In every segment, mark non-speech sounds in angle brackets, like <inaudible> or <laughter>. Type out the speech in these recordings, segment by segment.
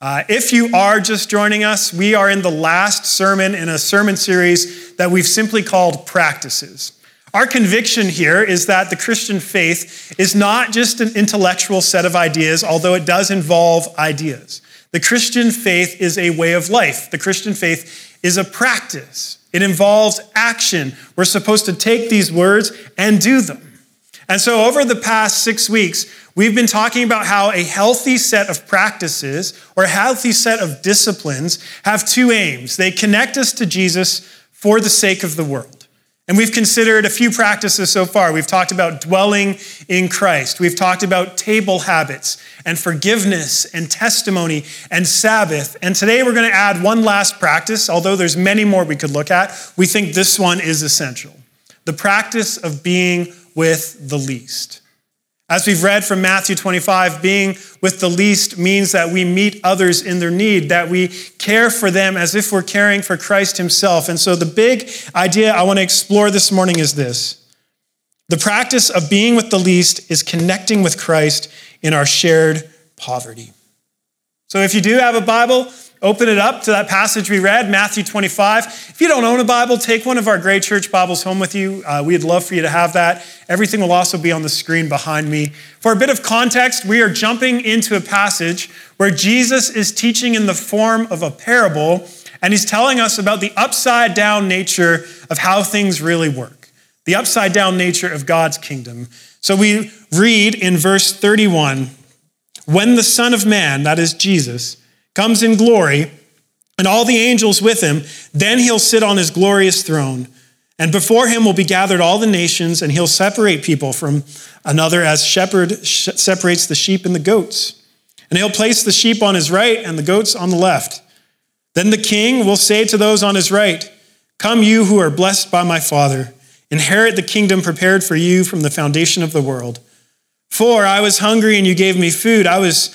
Uh, if you are just joining us, we are in the last sermon in a sermon series that we've simply called Practices. Our conviction here is that the Christian faith is not just an intellectual set of ideas, although it does involve ideas. The Christian faith is a way of life. The Christian faith is a practice. It involves action. We're supposed to take these words and do them. And so, over the past six weeks, we've been talking about how a healthy set of practices or a healthy set of disciplines have two aims. They connect us to Jesus for the sake of the world. And we've considered a few practices so far. We've talked about dwelling in Christ. We've talked about table habits and forgiveness and testimony and Sabbath. And today we're going to add one last practice, although there's many more we could look at. We think this one is essential. The practice of being with the least. As we've read from Matthew 25, being with the least means that we meet others in their need, that we care for them as if we're caring for Christ Himself. And so, the big idea I want to explore this morning is this the practice of being with the least is connecting with Christ in our shared poverty. So, if you do have a Bible, Open it up to that passage we read, Matthew 25. If you don't own a Bible, take one of our great Church Bibles home with you. Uh, we'd love for you to have that. Everything will also be on the screen behind me. For a bit of context, we are jumping into a passage where Jesus is teaching in the form of a parable, and he's telling us about the upside down nature of how things really work, the upside down nature of God's kingdom. So we read in verse 31 when the Son of Man, that is Jesus, comes in glory, and all the angels with him, then he'll sit on his glorious throne. And before him will be gathered all the nations, and he'll separate people from another as shepherd separates the sheep and the goats. And he'll place the sheep on his right and the goats on the left. Then the king will say to those on his right, Come, you who are blessed by my Father, inherit the kingdom prepared for you from the foundation of the world. For I was hungry and you gave me food. I was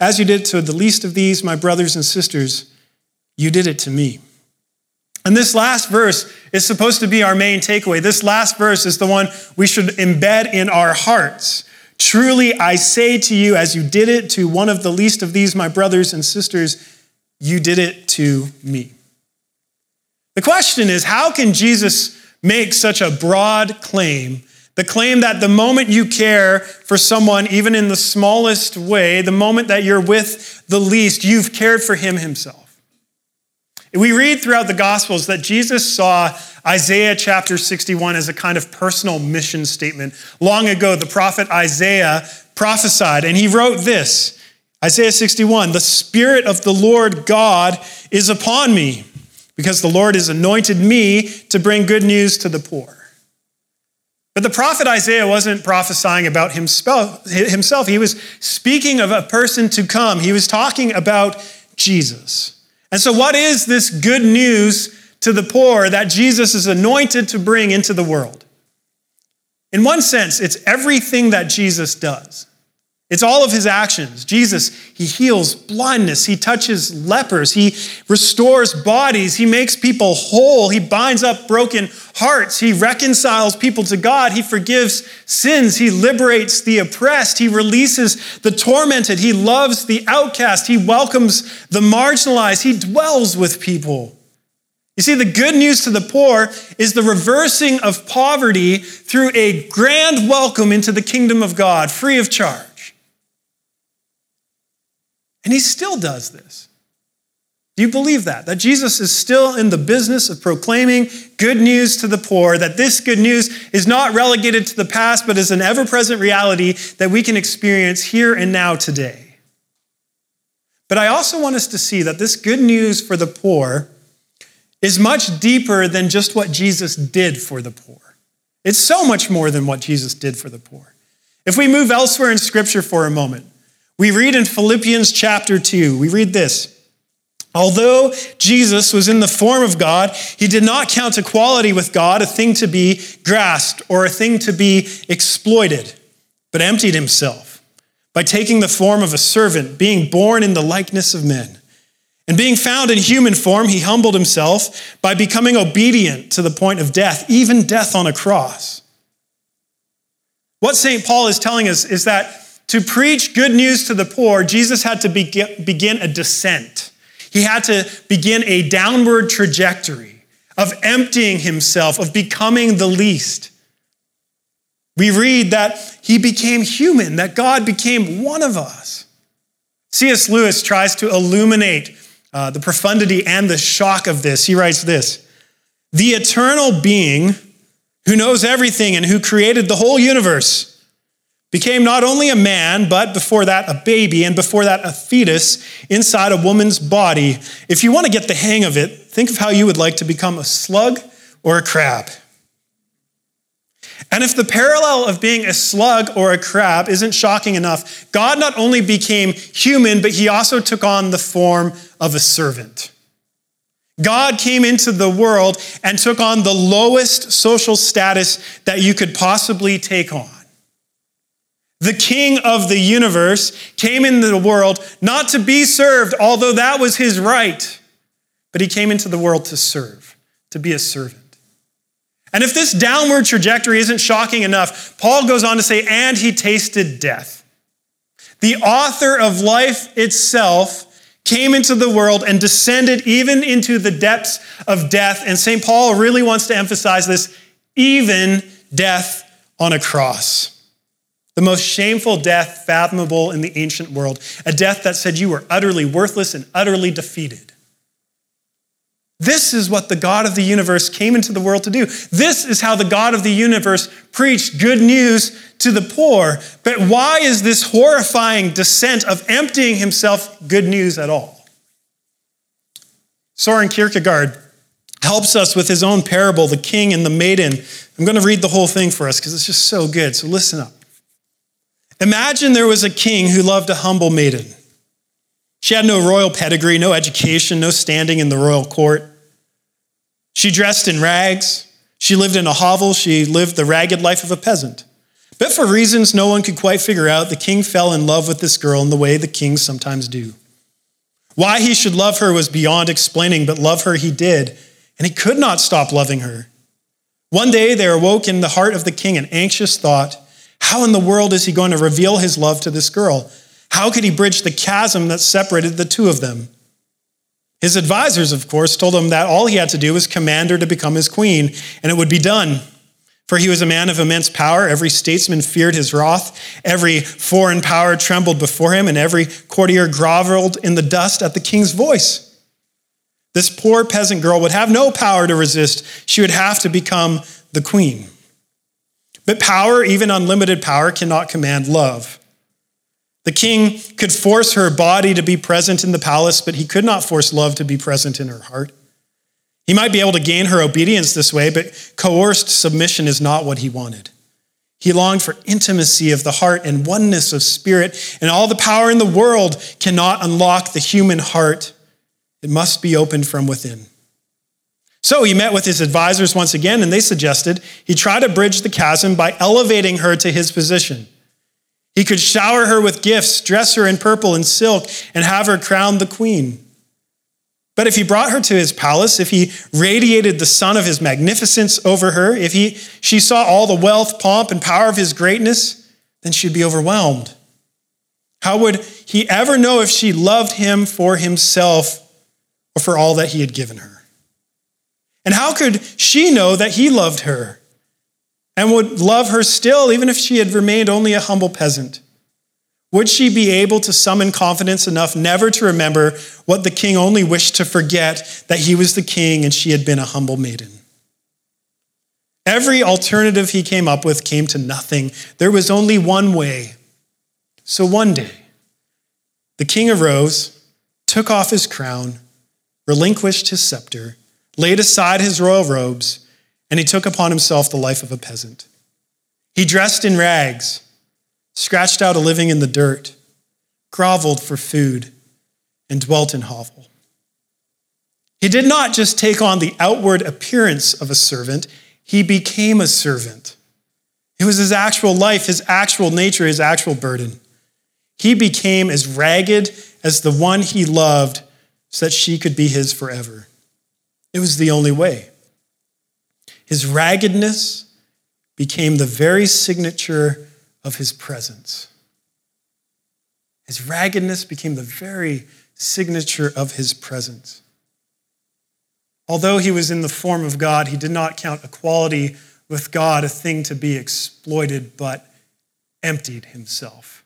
as you did to the least of these, my brothers and sisters, you did it to me. And this last verse is supposed to be our main takeaway. This last verse is the one we should embed in our hearts. Truly, I say to you, as you did it to one of the least of these, my brothers and sisters, you did it to me. The question is how can Jesus make such a broad claim the claim that the moment you care for someone, even in the smallest way, the moment that you're with the least, you've cared for him himself. We read throughout the Gospels that Jesus saw Isaiah chapter 61 as a kind of personal mission statement. Long ago, the prophet Isaiah prophesied, and he wrote this Isaiah 61 The Spirit of the Lord God is upon me, because the Lord has anointed me to bring good news to the poor. But the prophet Isaiah wasn't prophesying about himself. He was speaking of a person to come. He was talking about Jesus. And so, what is this good news to the poor that Jesus is anointed to bring into the world? In one sense, it's everything that Jesus does. It's all of his actions. Jesus, he heals blindness, he touches lepers, he restores bodies, he makes people whole, he binds up broken hearts, he reconciles people to God, he forgives sins, he liberates the oppressed, he releases the tormented, he loves the outcast, he welcomes the marginalized, he dwells with people. You see, the good news to the poor is the reversing of poverty through a grand welcome into the kingdom of God, free of charge. And he still does this. Do you believe that? That Jesus is still in the business of proclaiming good news to the poor, that this good news is not relegated to the past, but is an ever present reality that we can experience here and now today. But I also want us to see that this good news for the poor is much deeper than just what Jesus did for the poor. It's so much more than what Jesus did for the poor. If we move elsewhere in Scripture for a moment, we read in Philippians chapter 2, we read this Although Jesus was in the form of God, he did not count equality with God a thing to be grasped or a thing to be exploited, but emptied himself by taking the form of a servant, being born in the likeness of men. And being found in human form, he humbled himself by becoming obedient to the point of death, even death on a cross. What St. Paul is telling us is that to preach good news to the poor, Jesus had to begin a descent. He had to begin a downward trajectory of emptying himself, of becoming the least. We read that he became human, that God became one of us. C.S. Lewis tries to illuminate uh, the profundity and the shock of this. He writes this The eternal being who knows everything and who created the whole universe became not only a man, but before that, a baby, and before that, a fetus inside a woman's body. If you want to get the hang of it, think of how you would like to become a slug or a crab. And if the parallel of being a slug or a crab isn't shocking enough, God not only became human, but he also took on the form of a servant. God came into the world and took on the lowest social status that you could possibly take on. The king of the universe came into the world not to be served, although that was his right, but he came into the world to serve, to be a servant. And if this downward trajectory isn't shocking enough, Paul goes on to say, and he tasted death. The author of life itself came into the world and descended even into the depths of death. And St. Paul really wants to emphasize this even death on a cross the most shameful death fathomable in the ancient world, a death that said you were utterly worthless and utterly defeated. This is what the God of the universe came into the world to do. This is how the God of the universe preached good news to the poor. But why is this horrifying descent of emptying himself good news at all? Soren Kierkegaard helps us with his own parable, The King and the Maiden. I'm going to read the whole thing for us because it's just so good. So listen up. Imagine there was a king who loved a humble maiden. She had no royal pedigree, no education, no standing in the royal court. She dressed in rags. She lived in a hovel. She lived the ragged life of a peasant. But for reasons no one could quite figure out, the king fell in love with this girl in the way the kings sometimes do. Why he should love her was beyond explaining, but love her he did, and he could not stop loving her. One day there awoke in the heart of the king an anxious thought how in the world is he going to reveal his love to this girl? How could he bridge the chasm that separated the two of them? His advisors, of course, told him that all he had to do was command her to become his queen, and it would be done. For he was a man of immense power. Every statesman feared his wrath. Every foreign power trembled before him, and every courtier groveled in the dust at the king's voice. This poor peasant girl would have no power to resist. She would have to become the queen. But power, even unlimited power, cannot command love. The king could force her body to be present in the palace, but he could not force love to be present in her heart. He might be able to gain her obedience this way, but coerced submission is not what he wanted. He longed for intimacy of the heart and oneness of spirit, and all the power in the world cannot unlock the human heart. It must be opened from within. So he met with his advisors once again, and they suggested he try to bridge the chasm by elevating her to his position. He could shower her with gifts, dress her in purple and silk, and have her crowned the queen. But if he brought her to his palace, if he radiated the sun of his magnificence over her, if he, she saw all the wealth, pomp, and power of his greatness, then she'd be overwhelmed. How would he ever know if she loved him for himself or for all that he had given her? And how could she know that he loved her and would love her still, even if she had remained only a humble peasant? Would she be able to summon confidence enough never to remember what the king only wished to forget that he was the king and she had been a humble maiden? Every alternative he came up with came to nothing. There was only one way. So one day, the king arose, took off his crown, relinquished his scepter, laid aside his royal robes, and he took upon himself the life of a peasant. He dressed in rags, scratched out a living in the dirt, groveled for food, and dwelt in hovel. He did not just take on the outward appearance of a servant, he became a servant. It was his actual life, his actual nature, his actual burden. He became as ragged as the one he loved so that she could be his forever. It was the only way. His raggedness became the very signature of his presence. His raggedness became the very signature of his presence. Although he was in the form of God, he did not count equality with God a thing to be exploited, but emptied himself.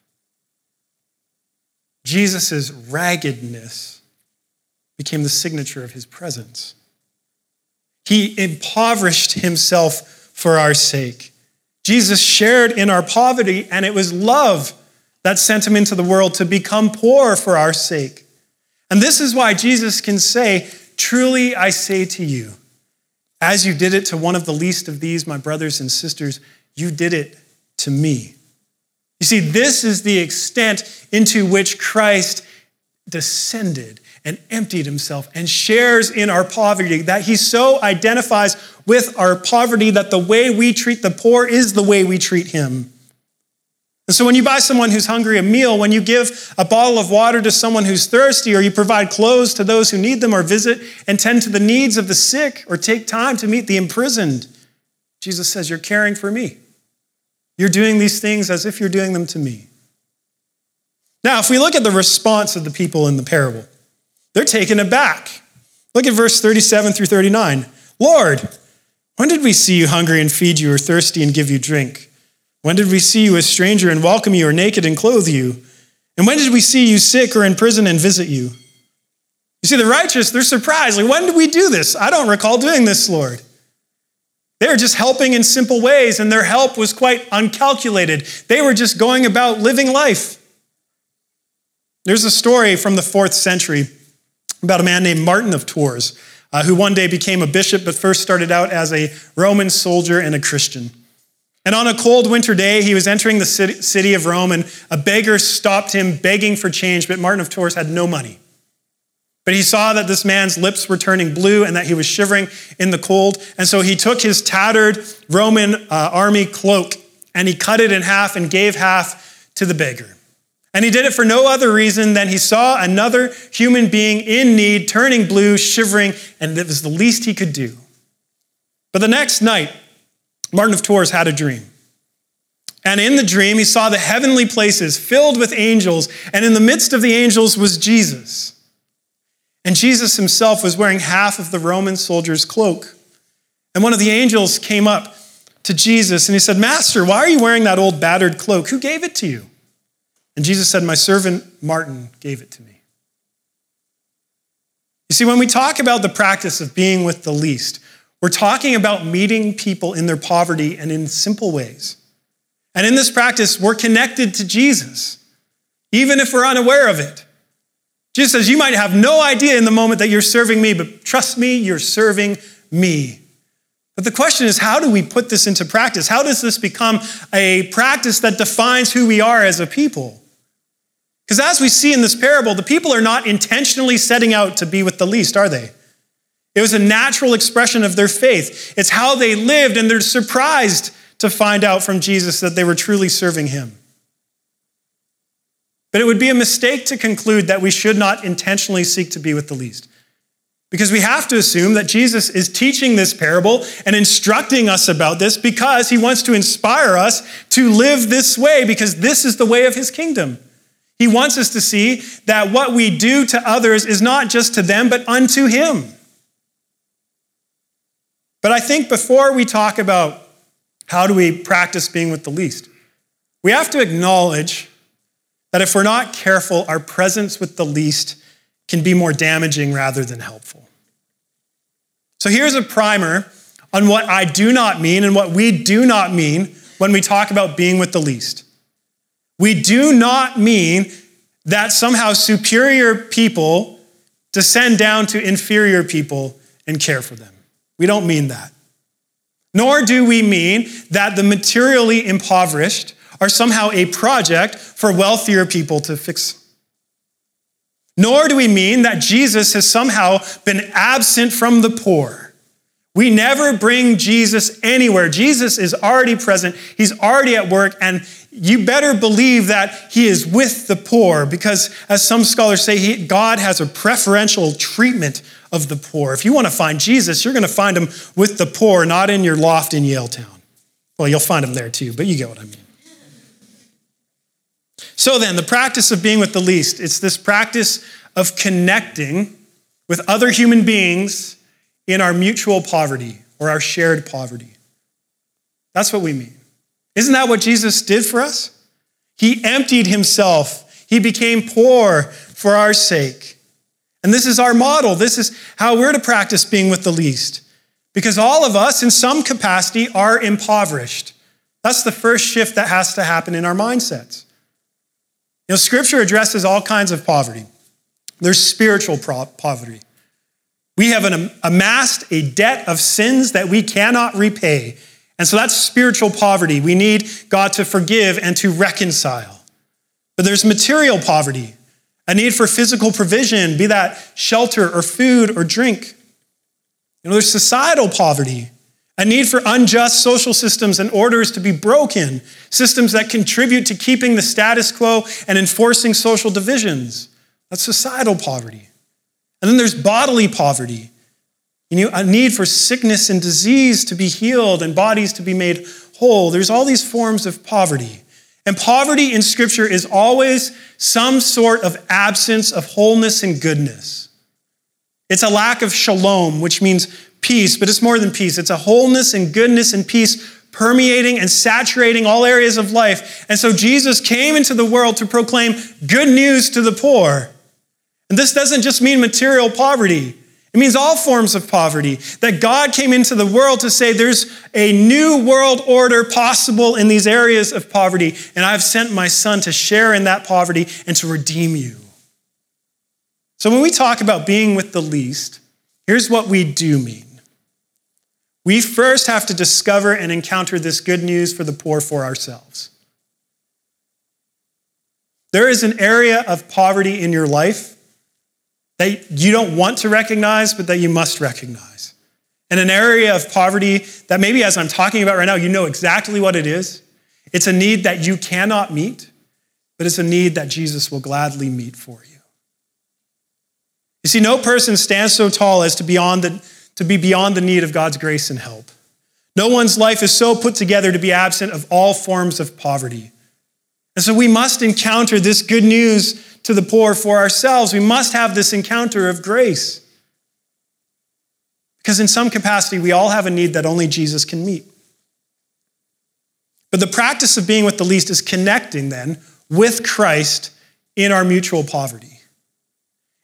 Jesus' raggedness became the signature of his presence. He impoverished himself for our sake. Jesus shared in our poverty, and it was love that sent him into the world to become poor for our sake. And this is why Jesus can say, Truly I say to you, as you did it to one of the least of these, my brothers and sisters, you did it to me. You see, this is the extent into which Christ descended and emptied himself and shares in our poverty, that he so identifies with our poverty that the way we treat the poor is the way we treat him. And so when you buy someone who's hungry a meal, when you give a bottle of water to someone who's thirsty, or you provide clothes to those who need them, or visit and tend to the needs of the sick, or take time to meet the imprisoned, Jesus says, You're caring for me. You're doing these things as if you're doing them to me. Now, if we look at the response of the people in the parable, they're taken aback. Look at verse 37 through 39. Lord, when did we see you hungry and feed you, or thirsty and give you drink? When did we see you a stranger and welcome you, or naked and clothe you? And when did we see you sick or in prison and visit you? You see, the righteous, they're surprised. Like, when did we do this? I don't recall doing this, Lord. They were just helping in simple ways, and their help was quite uncalculated. They were just going about living life. There's a story from the fourth century about a man named Martin of Tours, uh, who one day became a bishop, but first started out as a Roman soldier and a Christian. And on a cold winter day, he was entering the city of Rome, and a beggar stopped him begging for change, but Martin of Tours had no money. But he saw that this man's lips were turning blue and that he was shivering in the cold. And so he took his tattered Roman uh, army cloak and he cut it in half and gave half to the beggar. And he did it for no other reason than he saw another human being in need, turning blue, shivering, and it was the least he could do. But the next night, Martin of Tours had a dream. And in the dream, he saw the heavenly places filled with angels, and in the midst of the angels was Jesus. And Jesus himself was wearing half of the Roman soldier's cloak. And one of the angels came up to Jesus and he said, Master, why are you wearing that old battered cloak? Who gave it to you? And Jesus said, My servant Martin gave it to me. You see, when we talk about the practice of being with the least, we're talking about meeting people in their poverty and in simple ways. And in this practice, we're connected to Jesus, even if we're unaware of it. Jesus says, You might have no idea in the moment that you're serving me, but trust me, you're serving me. But the question is, how do we put this into practice? How does this become a practice that defines who we are as a people? Because as we see in this parable, the people are not intentionally setting out to be with the least, are they? It was a natural expression of their faith. It's how they lived, and they're surprised to find out from Jesus that they were truly serving him. But it would be a mistake to conclude that we should not intentionally seek to be with the least. Because we have to assume that Jesus is teaching this parable and instructing us about this because he wants to inspire us to live this way, because this is the way of his kingdom. He wants us to see that what we do to others is not just to them, but unto Him. But I think before we talk about how do we practice being with the least, we have to acknowledge that if we're not careful, our presence with the least can be more damaging rather than helpful. So here's a primer on what I do not mean and what we do not mean when we talk about being with the least. We do not mean that somehow superior people descend down to inferior people and care for them. We don't mean that. Nor do we mean that the materially impoverished are somehow a project for wealthier people to fix. Nor do we mean that Jesus has somehow been absent from the poor. We never bring Jesus anywhere. Jesus is already present, he's already at work, and you better believe that he is with the poor because, as some scholars say, he, God has a preferential treatment of the poor. If you want to find Jesus, you're going to find him with the poor, not in your loft in Yaletown. Well, you'll find him there too, but you get what I mean. So then, the practice of being with the least, it's this practice of connecting with other human beings in our mutual poverty or our shared poverty. That's what we mean. Isn't that what Jesus did for us? He emptied himself. He became poor for our sake. And this is our model. This is how we're to practice being with the least. Because all of us, in some capacity, are impoverished. That's the first shift that has to happen in our mindsets. You know, Scripture addresses all kinds of poverty. There's spiritual poverty. We have an, amassed a debt of sins that we cannot repay. And so that's spiritual poverty. We need God to forgive and to reconcile. But there's material poverty, a need for physical provision, be that shelter or food or drink. You know, there's societal poverty, a need for unjust social systems and orders to be broken, systems that contribute to keeping the status quo and enforcing social divisions. That's societal poverty. And then there's bodily poverty. You know, a need for sickness and disease to be healed and bodies to be made whole. There's all these forms of poverty. And poverty in Scripture is always some sort of absence of wholeness and goodness. It's a lack of shalom, which means peace, but it's more than peace. It's a wholeness and goodness and peace permeating and saturating all areas of life. And so Jesus came into the world to proclaim good news to the poor. And this doesn't just mean material poverty. It means all forms of poverty. That God came into the world to say there's a new world order possible in these areas of poverty, and I've sent my son to share in that poverty and to redeem you. So when we talk about being with the least, here's what we do mean. We first have to discover and encounter this good news for the poor for ourselves. There is an area of poverty in your life that you don't want to recognize, but that you must recognize. In an area of poverty that maybe as I'm talking about right now, you know exactly what it is. It's a need that you cannot meet, but it's a need that Jesus will gladly meet for you. You see, no person stands so tall as to, beyond the, to be beyond the need of God's grace and help. No one's life is so put together to be absent of all forms of poverty. And so we must encounter this good news to the poor for ourselves. We must have this encounter of grace. Because in some capacity, we all have a need that only Jesus can meet. But the practice of being with the least is connecting then with Christ in our mutual poverty.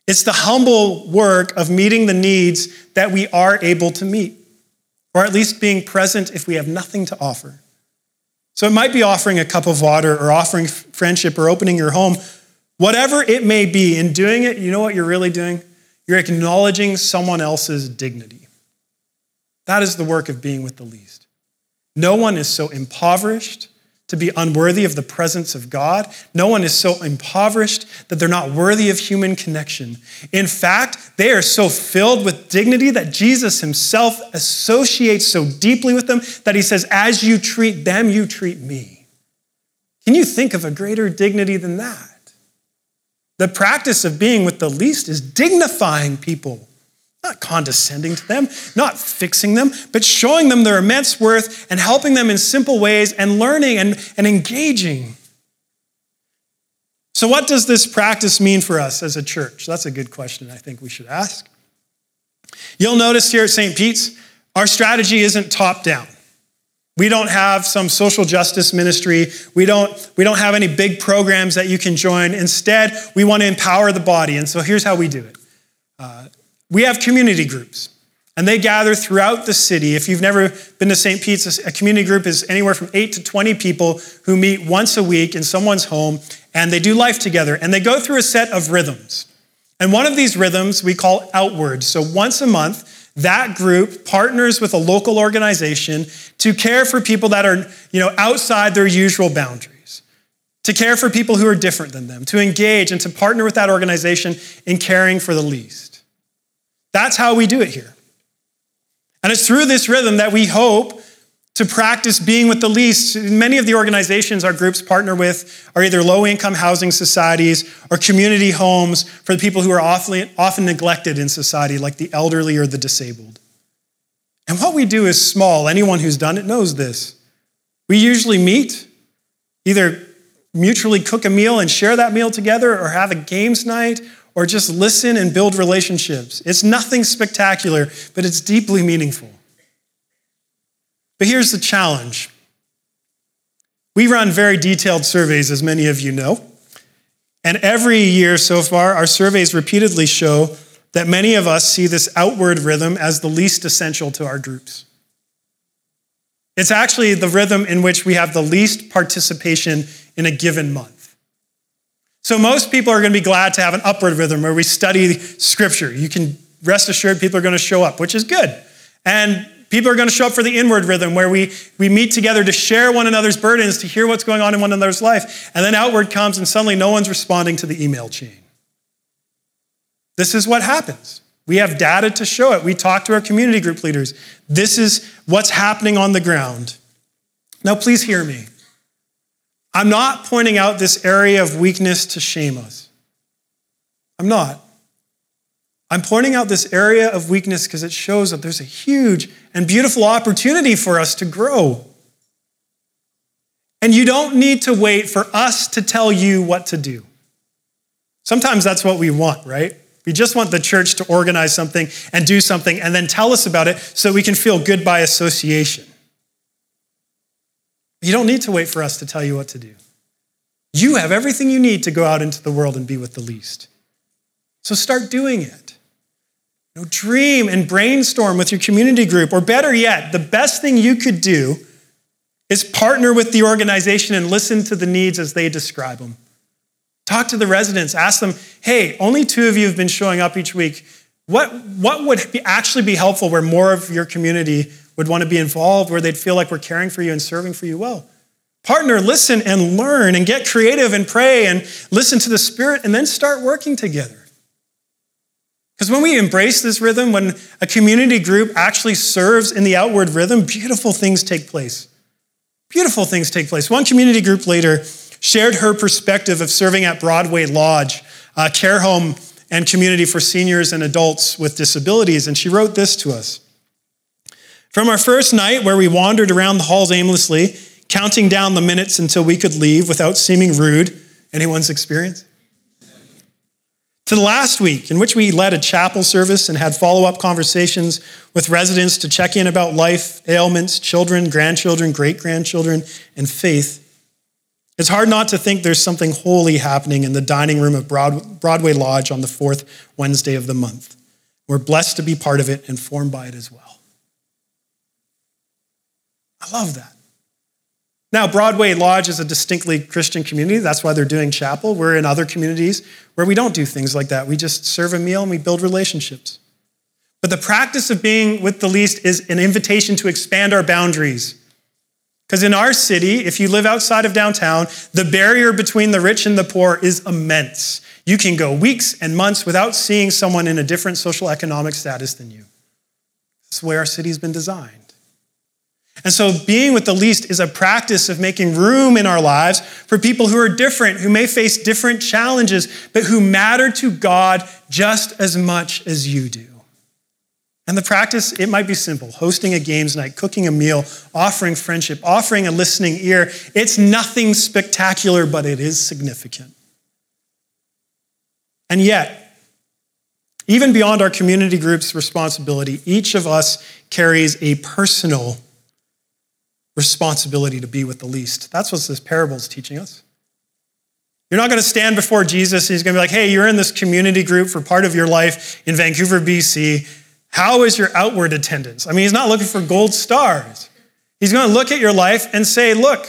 It's the humble work of meeting the needs that we are able to meet, or at least being present if we have nothing to offer. So it might be offering a cup of water, or offering friendship, or opening your home, Whatever it may be, in doing it, you know what you're really doing? You're acknowledging someone else's dignity. That is the work of being with the least. No one is so impoverished to be unworthy of the presence of God. No one is so impoverished that they're not worthy of human connection. In fact, they are so filled with dignity that Jesus himself associates so deeply with them that he says, As you treat them, you treat me. Can you think of a greater dignity than that? The practice of being with the least is dignifying people, not condescending to them, not fixing them, but showing them their immense worth and helping them in simple ways and learning and, and engaging. So, what does this practice mean for us as a church? That's a good question I think we should ask. You'll notice here at St. Pete's, our strategy isn't top down. We don't have some social justice ministry. We don't, we don't have any big programs that you can join. Instead, we want to empower the body. And so here's how we do it uh, we have community groups, and they gather throughout the city. If you've never been to St. Pete's, a community group is anywhere from 8 to 20 people who meet once a week in someone's home, and they do life together. And they go through a set of rhythms. And one of these rhythms we call outward. So once a month, that group partners with a local organization to care for people that are you know, outside their usual boundaries, to care for people who are different than them, to engage and to partner with that organization in caring for the least. That's how we do it here. And it's through this rhythm that we hope to practice being with the least. Many of the organizations our groups partner with are either low income housing societies or community homes for the people who are often, often neglected in society, like the elderly or the disabled. And what we do is small. Anyone who's done it knows this. We usually meet, either mutually cook a meal and share that meal together, or have a games night, or just listen and build relationships. It's nothing spectacular, but it's deeply meaningful. But here's the challenge we run very detailed surveys, as many of you know. And every year so far, our surveys repeatedly show that many of us see this outward rhythm as the least essential to our groups. It's actually the rhythm in which we have the least participation in a given month. So, most people are going to be glad to have an upward rhythm where we study scripture. You can rest assured people are going to show up, which is good. And People are going to show up for the inward rhythm where we, we meet together to share one another's burdens, to hear what's going on in one another's life. And then outward comes, and suddenly no one's responding to the email chain. This is what happens. We have data to show it. We talk to our community group leaders. This is what's happening on the ground. Now, please hear me. I'm not pointing out this area of weakness to shame us. I'm not. I'm pointing out this area of weakness because it shows that there's a huge and beautiful opportunity for us to grow. And you don't need to wait for us to tell you what to do. Sometimes that's what we want, right? We just want the church to organize something and do something and then tell us about it so we can feel good by association. You don't need to wait for us to tell you what to do. You have everything you need to go out into the world and be with the least. So start doing it. Dream and brainstorm with your community group. Or better yet, the best thing you could do is partner with the organization and listen to the needs as they describe them. Talk to the residents, ask them, hey, only two of you have been showing up each week. What, what would be, actually be helpful where more of your community would want to be involved, where they'd feel like we're caring for you and serving for you well? Partner, listen and learn and get creative and pray and listen to the Spirit and then start working together. Because when we embrace this rhythm, when a community group actually serves in the outward rhythm, beautiful things take place. Beautiful things take place. One community group leader shared her perspective of serving at Broadway Lodge, a care home and community for seniors and adults with disabilities, and she wrote this to us. From our first night, where we wandered around the halls aimlessly, counting down the minutes until we could leave without seeming rude, anyone's experience? To the last week, in which we led a chapel service and had follow up conversations with residents to check in about life, ailments, children, grandchildren, great grandchildren, and faith. It's hard not to think there's something holy happening in the dining room of Broadway Lodge on the fourth Wednesday of the month. We're blessed to be part of it and formed by it as well. I love that. Now, Broadway Lodge is a distinctly Christian community. That's why they're doing chapel. We're in other communities where we don't do things like that. We just serve a meal and we build relationships. But the practice of being with the least is an invitation to expand our boundaries. Because in our city, if you live outside of downtown, the barrier between the rich and the poor is immense. You can go weeks and months without seeing someone in a different social economic status than you. That's the way our city's been designed. And so, being with the least is a practice of making room in our lives for people who are different, who may face different challenges, but who matter to God just as much as you do. And the practice, it might be simple hosting a games night, cooking a meal, offering friendship, offering a listening ear. It's nothing spectacular, but it is significant. And yet, even beyond our community group's responsibility, each of us carries a personal responsibility to be with the least. That's what this parable is teaching us. You're not going to stand before Jesus he's going to be like, hey, you're in this community group for part of your life in Vancouver, BC. How is your outward attendance? I mean, he's not looking for gold stars. He's going to look at your life and say, look,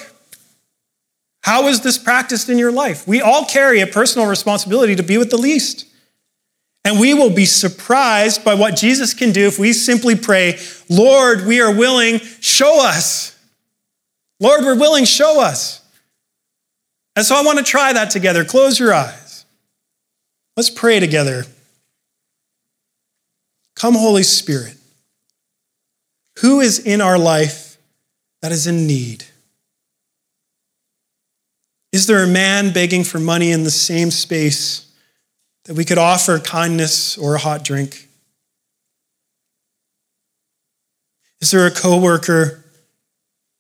how is this practiced in your life? We all carry a personal responsibility to be with the least. And we will be surprised by what Jesus can do if we simply pray, Lord, we are willing, show us. Lord, we're willing, show us. And so I want to try that together. Close your eyes. Let's pray together. Come, Holy Spirit. Who is in our life that is in need? Is there a man begging for money in the same space that we could offer kindness or a hot drink? Is there a coworker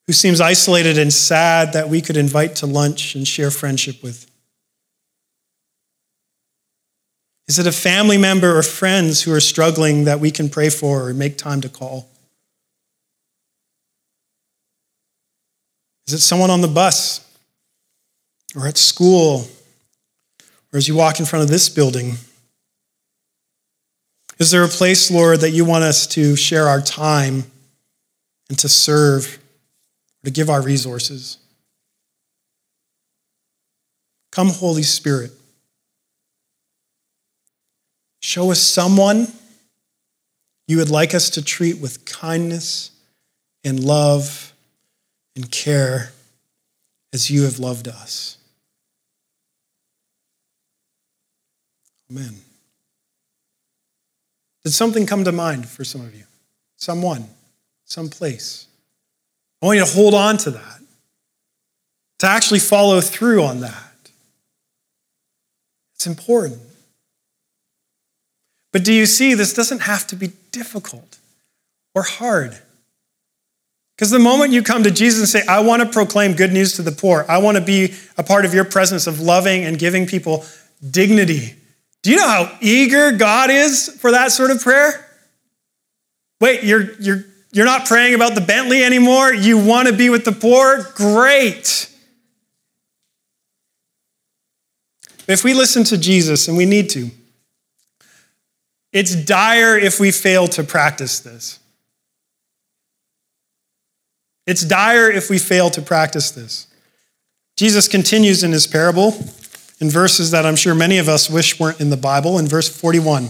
who seems isolated and sad that we could invite to lunch and share friendship with? Is it a family member or friends who are struggling that we can pray for or make time to call? Is it someone on the bus or at school or as you walk in front of this building? Is there a place, Lord, that you want us to share our time and to serve to give our resources. Come, Holy Spirit. Show us someone you would like us to treat with kindness and love and care as you have loved us. Amen. Did something come to mind for some of you? Someone, some place. I want you to hold on to that, to actually follow through on that. It's important. But do you see, this doesn't have to be difficult or hard. Because the moment you come to Jesus and say, I want to proclaim good news to the poor, I want to be a part of your presence of loving and giving people dignity. Do you know how eager God is for that sort of prayer? Wait, you're, you're you're not praying about the Bentley anymore. You want to be with the poor? Great. If we listen to Jesus, and we need to, it's dire if we fail to practice this. It's dire if we fail to practice this. Jesus continues in his parable in verses that I'm sure many of us wish weren't in the Bible, in verse 41.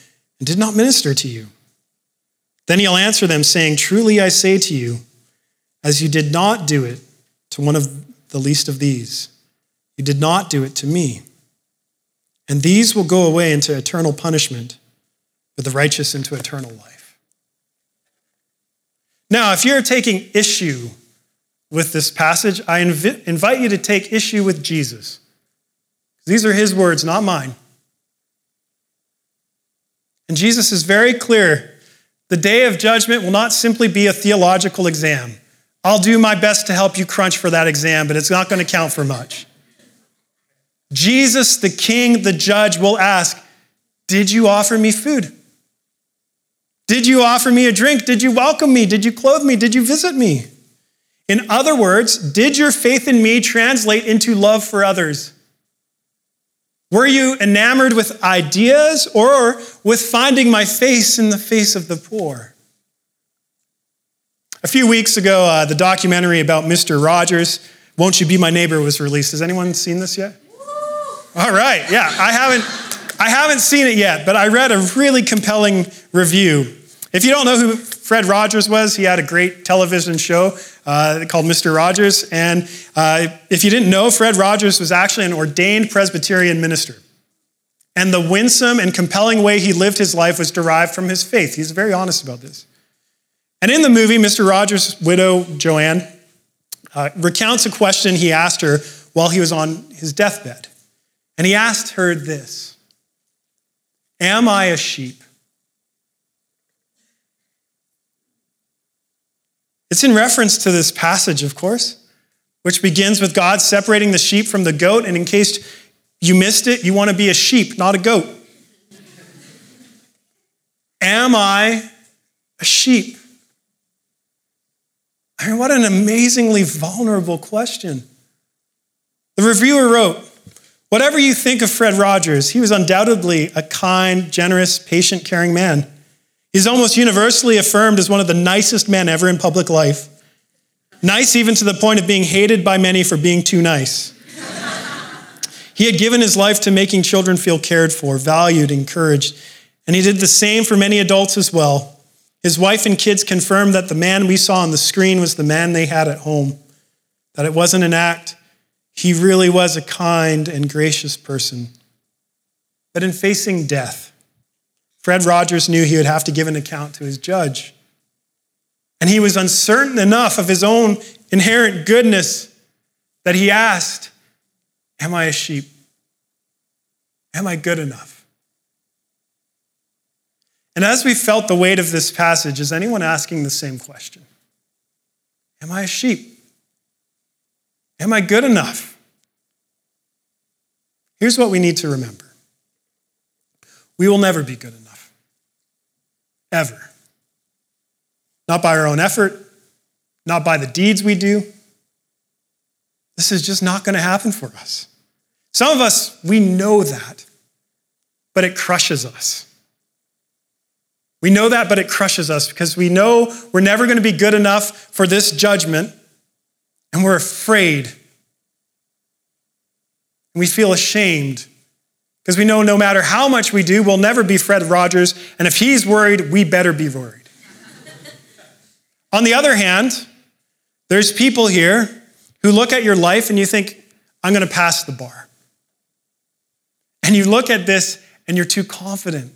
And did not minister to you? Then he'll answer them, saying, Truly I say to you, as you did not do it to one of the least of these, you did not do it to me. And these will go away into eternal punishment, but the righteous into eternal life. Now, if you're taking issue with this passage, I inv- invite you to take issue with Jesus. These are his words, not mine. And Jesus is very clear the day of judgment will not simply be a theological exam. I'll do my best to help you crunch for that exam, but it's not going to count for much. Jesus, the king, the judge, will ask, Did you offer me food? Did you offer me a drink? Did you welcome me? Did you clothe me? Did you visit me? In other words, did your faith in me translate into love for others? Were you enamored with ideas or with finding my face in the face of the poor? A few weeks ago, uh, the documentary about Mr. Rogers, Won't You Be My Neighbor, was released. Has anyone seen this yet? All right, yeah, I haven't, I haven't seen it yet, but I read a really compelling review. If you don't know who Fred Rogers was, he had a great television show uh, called Mr. Rogers. And uh, if you didn't know, Fred Rogers was actually an ordained Presbyterian minister. And the winsome and compelling way he lived his life was derived from his faith. He's very honest about this. And in the movie, Mr. Rogers' widow, Joanne, uh, recounts a question he asked her while he was on his deathbed. And he asked her this Am I a sheep? It's in reference to this passage, of course, which begins with God separating the sheep from the goat. And in case you missed it, you want to be a sheep, not a goat. Am I a sheep? I mean, what an amazingly vulnerable question. The reviewer wrote, Whatever you think of Fred Rogers, he was undoubtedly a kind, generous, patient, caring man. He's almost universally affirmed as one of the nicest men ever in public life. Nice even to the point of being hated by many for being too nice. he had given his life to making children feel cared for, valued, encouraged, and he did the same for many adults as well. His wife and kids confirmed that the man we saw on the screen was the man they had at home, that it wasn't an act. He really was a kind and gracious person. But in facing death, Fred Rogers knew he would have to give an account to his judge. And he was uncertain enough of his own inherent goodness that he asked, Am I a sheep? Am I good enough? And as we felt the weight of this passage, is anyone asking the same question? Am I a sheep? Am I good enough? Here's what we need to remember we will never be good enough. Ever. Not by our own effort, not by the deeds we do. This is just not going to happen for us. Some of us, we know that, but it crushes us. We know that, but it crushes us because we know we're never going to be good enough for this judgment, and we're afraid. And we feel ashamed because we know no matter how much we do, we'll never be Fred Rogers, and if he's worried, we better be worried. <laughs> On the other hand, there's people here who look at your life and you think, I'm going to pass the bar. And you look at this and you're too confident.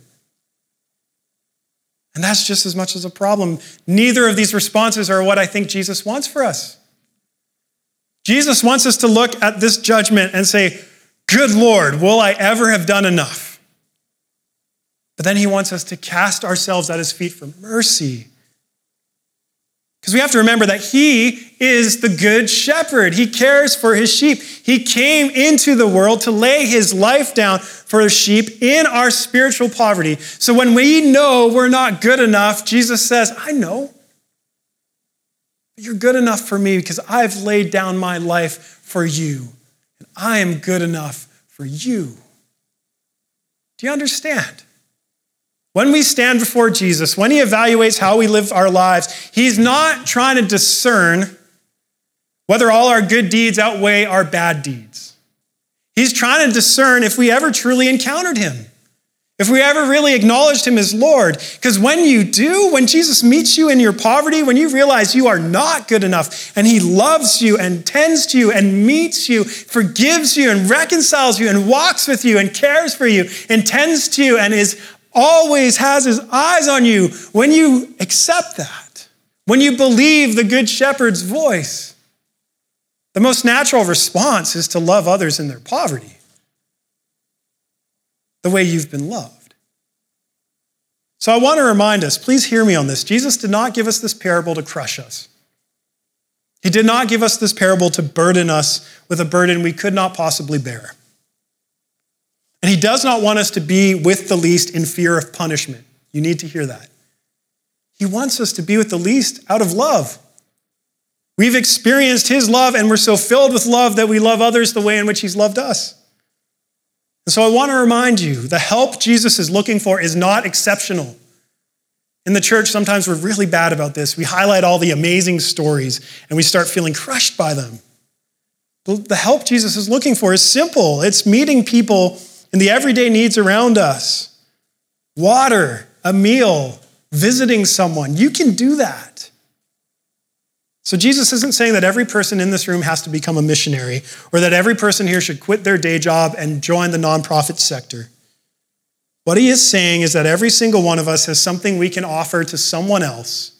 And that's just as much as a problem. Neither of these responses are what I think Jesus wants for us. Jesus wants us to look at this judgment and say, Good Lord, will I ever have done enough? But then he wants us to cast ourselves at his feet for mercy because we have to remember that he is the good shepherd. He cares for his sheep. He came into the world to lay his life down for the sheep in our spiritual poverty. So when we know we're not good enough, Jesus says, I know. You're good enough for me because I've laid down my life for you. And I am good enough for you. Do you understand? When we stand before Jesus, when he evaluates how we live our lives, he's not trying to discern whether all our good deeds outweigh our bad deeds. He's trying to discern if we ever truly encountered him, if we ever really acknowledged him as Lord. Because when you do, when Jesus meets you in your poverty, when you realize you are not good enough, and he loves you and tends to you and meets you, forgives you and reconciles you and walks with you and cares for you and tends to you and is always has his eyes on you when you accept that, when you believe the Good Shepherd's voice. The most natural response is to love others in their poverty, the way you've been loved. So I want to remind us please hear me on this. Jesus did not give us this parable to crush us. He did not give us this parable to burden us with a burden we could not possibly bear. And he does not want us to be with the least in fear of punishment. You need to hear that. He wants us to be with the least out of love. We've experienced his love and we're so filled with love that we love others the way in which he's loved us. And so I want to remind you the help Jesus is looking for is not exceptional. In the church, sometimes we're really bad about this. We highlight all the amazing stories and we start feeling crushed by them. The help Jesus is looking for is simple it's meeting people and the everyday needs around us water, a meal, visiting someone. You can do that. So, Jesus isn't saying that every person in this room has to become a missionary or that every person here should quit their day job and join the nonprofit sector. What he is saying is that every single one of us has something we can offer to someone else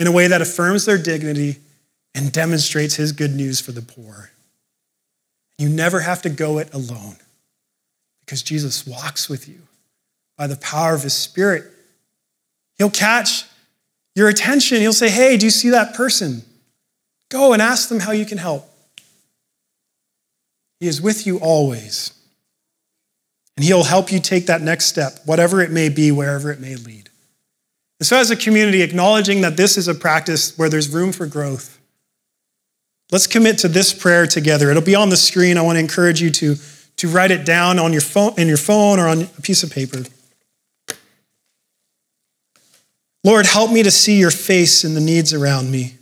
in a way that affirms their dignity and demonstrates his good news for the poor. You never have to go it alone because Jesus walks with you by the power of his spirit. He'll catch your attention. He'll say, Hey, do you see that person? Go and ask them how you can help. He is with you always. And he'll help you take that next step, whatever it may be, wherever it may lead. And so, as a community, acknowledging that this is a practice where there's room for growth, Let's commit to this prayer together. It'll be on the screen. I want to encourage you to, to write it down on your phone, in your phone or on a piece of paper. Lord, help me to see your face in the needs around me.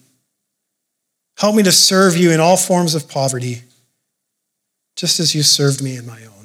Help me to serve you in all forms of poverty, just as you served me in my own.